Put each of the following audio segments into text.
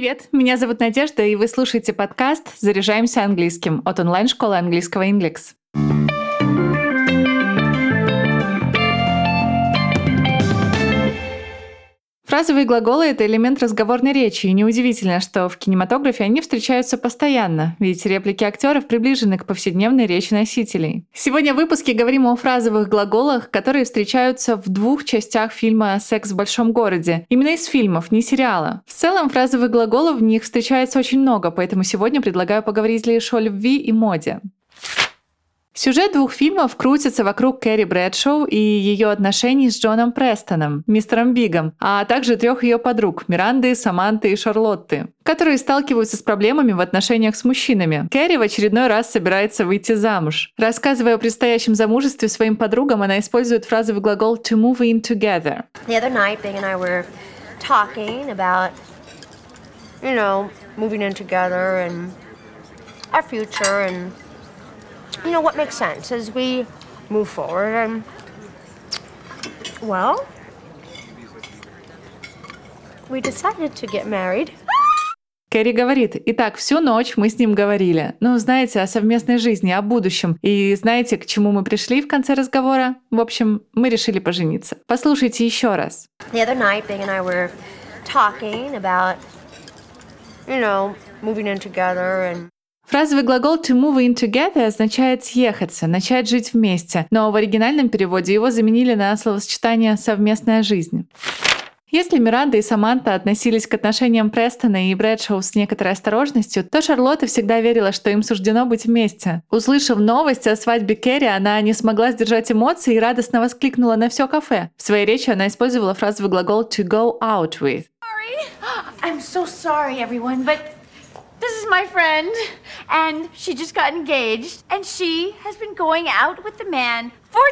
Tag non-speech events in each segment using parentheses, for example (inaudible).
Привет, меня зовут Надежда, и вы слушаете подкаст «Заряжаемся английским» от онлайн-школы английского Inglix. Фразовые глаголы — это элемент разговорной речи, и неудивительно, что в кинематографе они встречаются постоянно, ведь реплики актеров приближены к повседневной речи носителей. Сегодня в выпуске говорим о фразовых глаголах, которые встречаются в двух частях фильма «Секс в большом городе». Именно из фильмов, не сериала. В целом, фразовых глаголов в них встречается очень много, поэтому сегодня предлагаю поговорить лишь о любви и моде. Сюжет двух фильмов крутится вокруг Кэрри Брэдшоу и ее отношений с Джоном Престоном, мистером Бигом, а также трех ее подруг – Миранды, Саманты и Шарлотты, которые сталкиваются с проблемами в отношениях с мужчинами. Кэрри в очередной раз собирается выйти замуж. Рассказывая о предстоящем замужестве своим подругам, она использует фразовый глагол «to move in together». The other night, Big and I were talking about, you know, moving in together and our future and you know what makes sense as we move forward and well we decided to get married Кэрри говорит, итак, всю ночь мы с ним говорили. Ну, знаете, о совместной жизни, о будущем. И знаете, к чему мы пришли в конце разговора? В общем, мы решили пожениться. Послушайте еще раз. the other night Big and I were talking about you know moving in together and Фразовый глагол to move in together означает съехаться, начать жить вместе, но в оригинальном переводе его заменили на словосочетание «совместная жизнь». Если Миранда и Саманта относились к отношениям Престона и Брэдшоу с некоторой осторожностью, то Шарлотта всегда верила, что им суждено быть вместе. Услышав новость о свадьбе Керри, она не смогла сдержать эмоции и радостно воскликнула на все кафе. В своей речи она использовала фразовый глагол to go out with. (gasps) I'm so sorry, everyone, but this is my friend, and she just got engaged, and she has been going out with the man for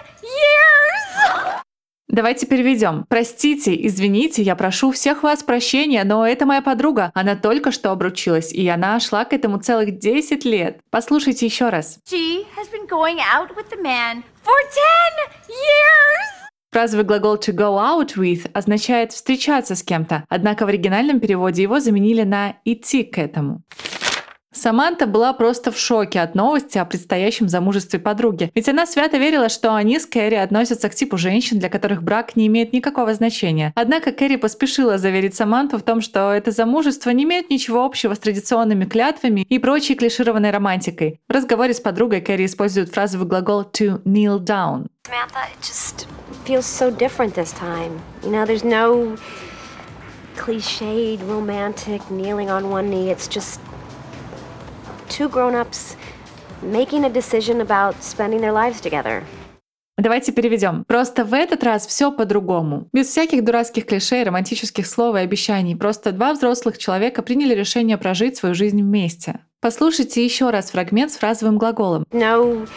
10 years! (laughs) Давайте переведем. Простите, извините, я прошу всех вас прощения, но это моя подруга. Она только что обручилась, и она шла к этому целых 10 лет. Послушайте еще раз. She has been going out with the man for 10 years! Фразовый глагол to go out with означает встречаться с кем-то, однако в оригинальном переводе его заменили на идти к этому. Саманта была просто в шоке от новости о предстоящем замужестве подруги, ведь она свято верила, что они с Кэрри относятся к типу женщин, для которых брак не имеет никакого значения. Однако Кэрри поспешила заверить Саманту в том, что это замужество не имеет ничего общего с традиционными клятвами и прочей клишированной романтикой. В разговоре с подругой Кэрри использует фразовый глагол to kneel down. Samantha it just feels so different this time you know there's no cliched romantic kneeling on one knee it's just two grown-ups making a decision about spending their lives together Давайте переведем. Просто в этот раз все по-другому. Без всяких дурацких клише, романтических слов и обещаний. Просто два взрослых человека приняли решение прожить свою жизнь вместе. Послушайте еще раз фрагмент с фразовым глаголом. no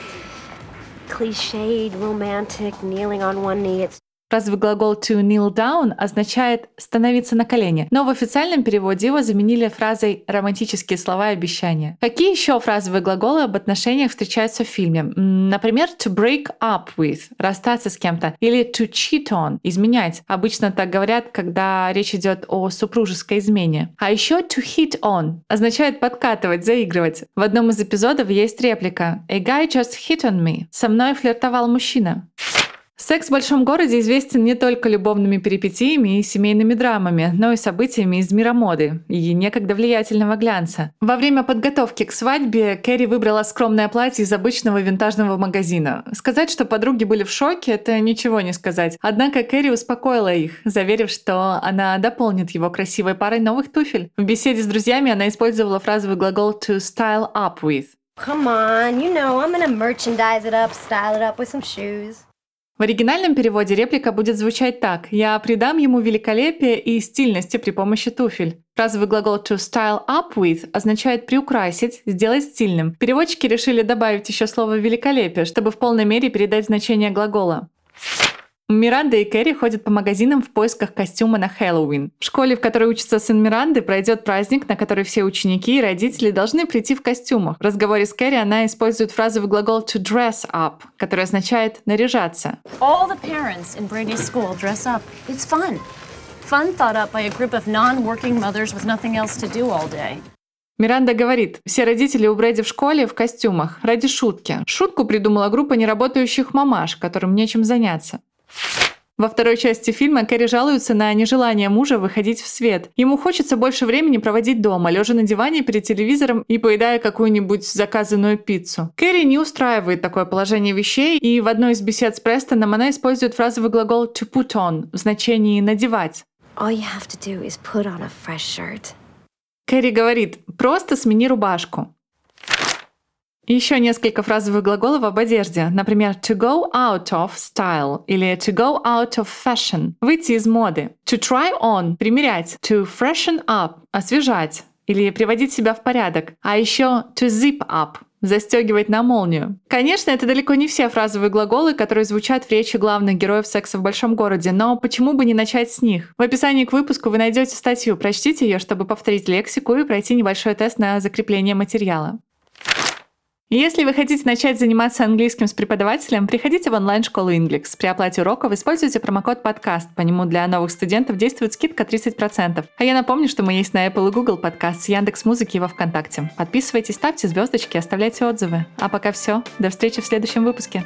cliched romantic kneeling on one knee it's Фразовый глагол to kneel down означает «становиться на колени», но в официальном переводе его заменили фразой «романтические слова и обещания». Какие еще фразовые глаголы об отношениях встречаются в фильме? Например, to break up with – расстаться с кем-то, или to cheat on – изменять. Обычно так говорят, когда речь идет о супружеской измене. А еще to hit on означает подкатывать, заигрывать. В одном из эпизодов есть реплика «A guy just hit on me» – «Со мной флиртовал мужчина». Секс в большом городе известен не только любовными перипетиями и семейными драмами, но и событиями из мира моды и некогда влиятельного глянца. Во время подготовки к свадьбе Кэрри выбрала скромное платье из обычного винтажного магазина. Сказать, что подруги были в шоке, это ничего не сказать. Однако Кэрри успокоила их, заверив, что она дополнит его красивой парой новых туфель. В беседе с друзьями она использовала фразовый глагол to style up with. come on you know i'm gonna merchandise it up style it up with some shoes В оригинальном переводе реплика будет звучать так «Я придам ему великолепие и стильности при помощи туфель». Фразовый глагол to style up with означает приукрасить, сделать стильным. Переводчики решили добавить еще слово «великолепие», чтобы в полной мере передать значение глагола. Миранда и Кэрри ходят по магазинам в поисках костюма на Хэллоуин. В школе, в которой учится сын Миранды, пройдет праздник, на который все ученики и родители должны прийти в костюмах. В разговоре с Кэрри она использует фразовый глагол to dress up, который означает наряжаться. All the parents in Brady's school dress up. It's fun. fun thought up by a group of non-working mothers with nothing else to do all day. Миранда говорит, все родители у Брэди в школе в костюмах, ради шутки. Шутку придумала группа неработающих мамаш, которым нечем заняться. Во второй части фильма Кэрри жалуется на нежелание мужа выходить в свет. Ему хочется больше времени проводить дома, лежа на диване перед телевизором и поедая какую-нибудь заказанную пиццу. Кэрри не устраивает такое положение вещей, и в одной из бесед с Престоном она использует фразовый глагол to put on в значении надевать. Кэрри говорит «просто смени рубашку». Еще несколько фразовых глаголов об одежде. Например, to go out of style или to go out of fashion – выйти из моды. To try on – примерять. To freshen up – освежать или приводить себя в порядок. А еще to zip up – застегивать на молнию. Конечно, это далеко не все фразовые глаголы, которые звучат в речи главных героев секса в большом городе, но почему бы не начать с них? В описании к выпуску вы найдете статью, прочтите ее, чтобы повторить лексику и пройти небольшой тест на закрепление материала. Если вы хотите начать заниматься английским с преподавателем, приходите в онлайн-школу Inglix. При оплате уроков используйте промокод подкаст. По нему для новых студентов действует скидка 30%. А я напомню, что мы есть на Apple и Google подкаст, Яндекс Музыки и во Вконтакте. Подписывайтесь, ставьте звездочки, оставляйте отзывы. А пока все. До встречи в следующем выпуске.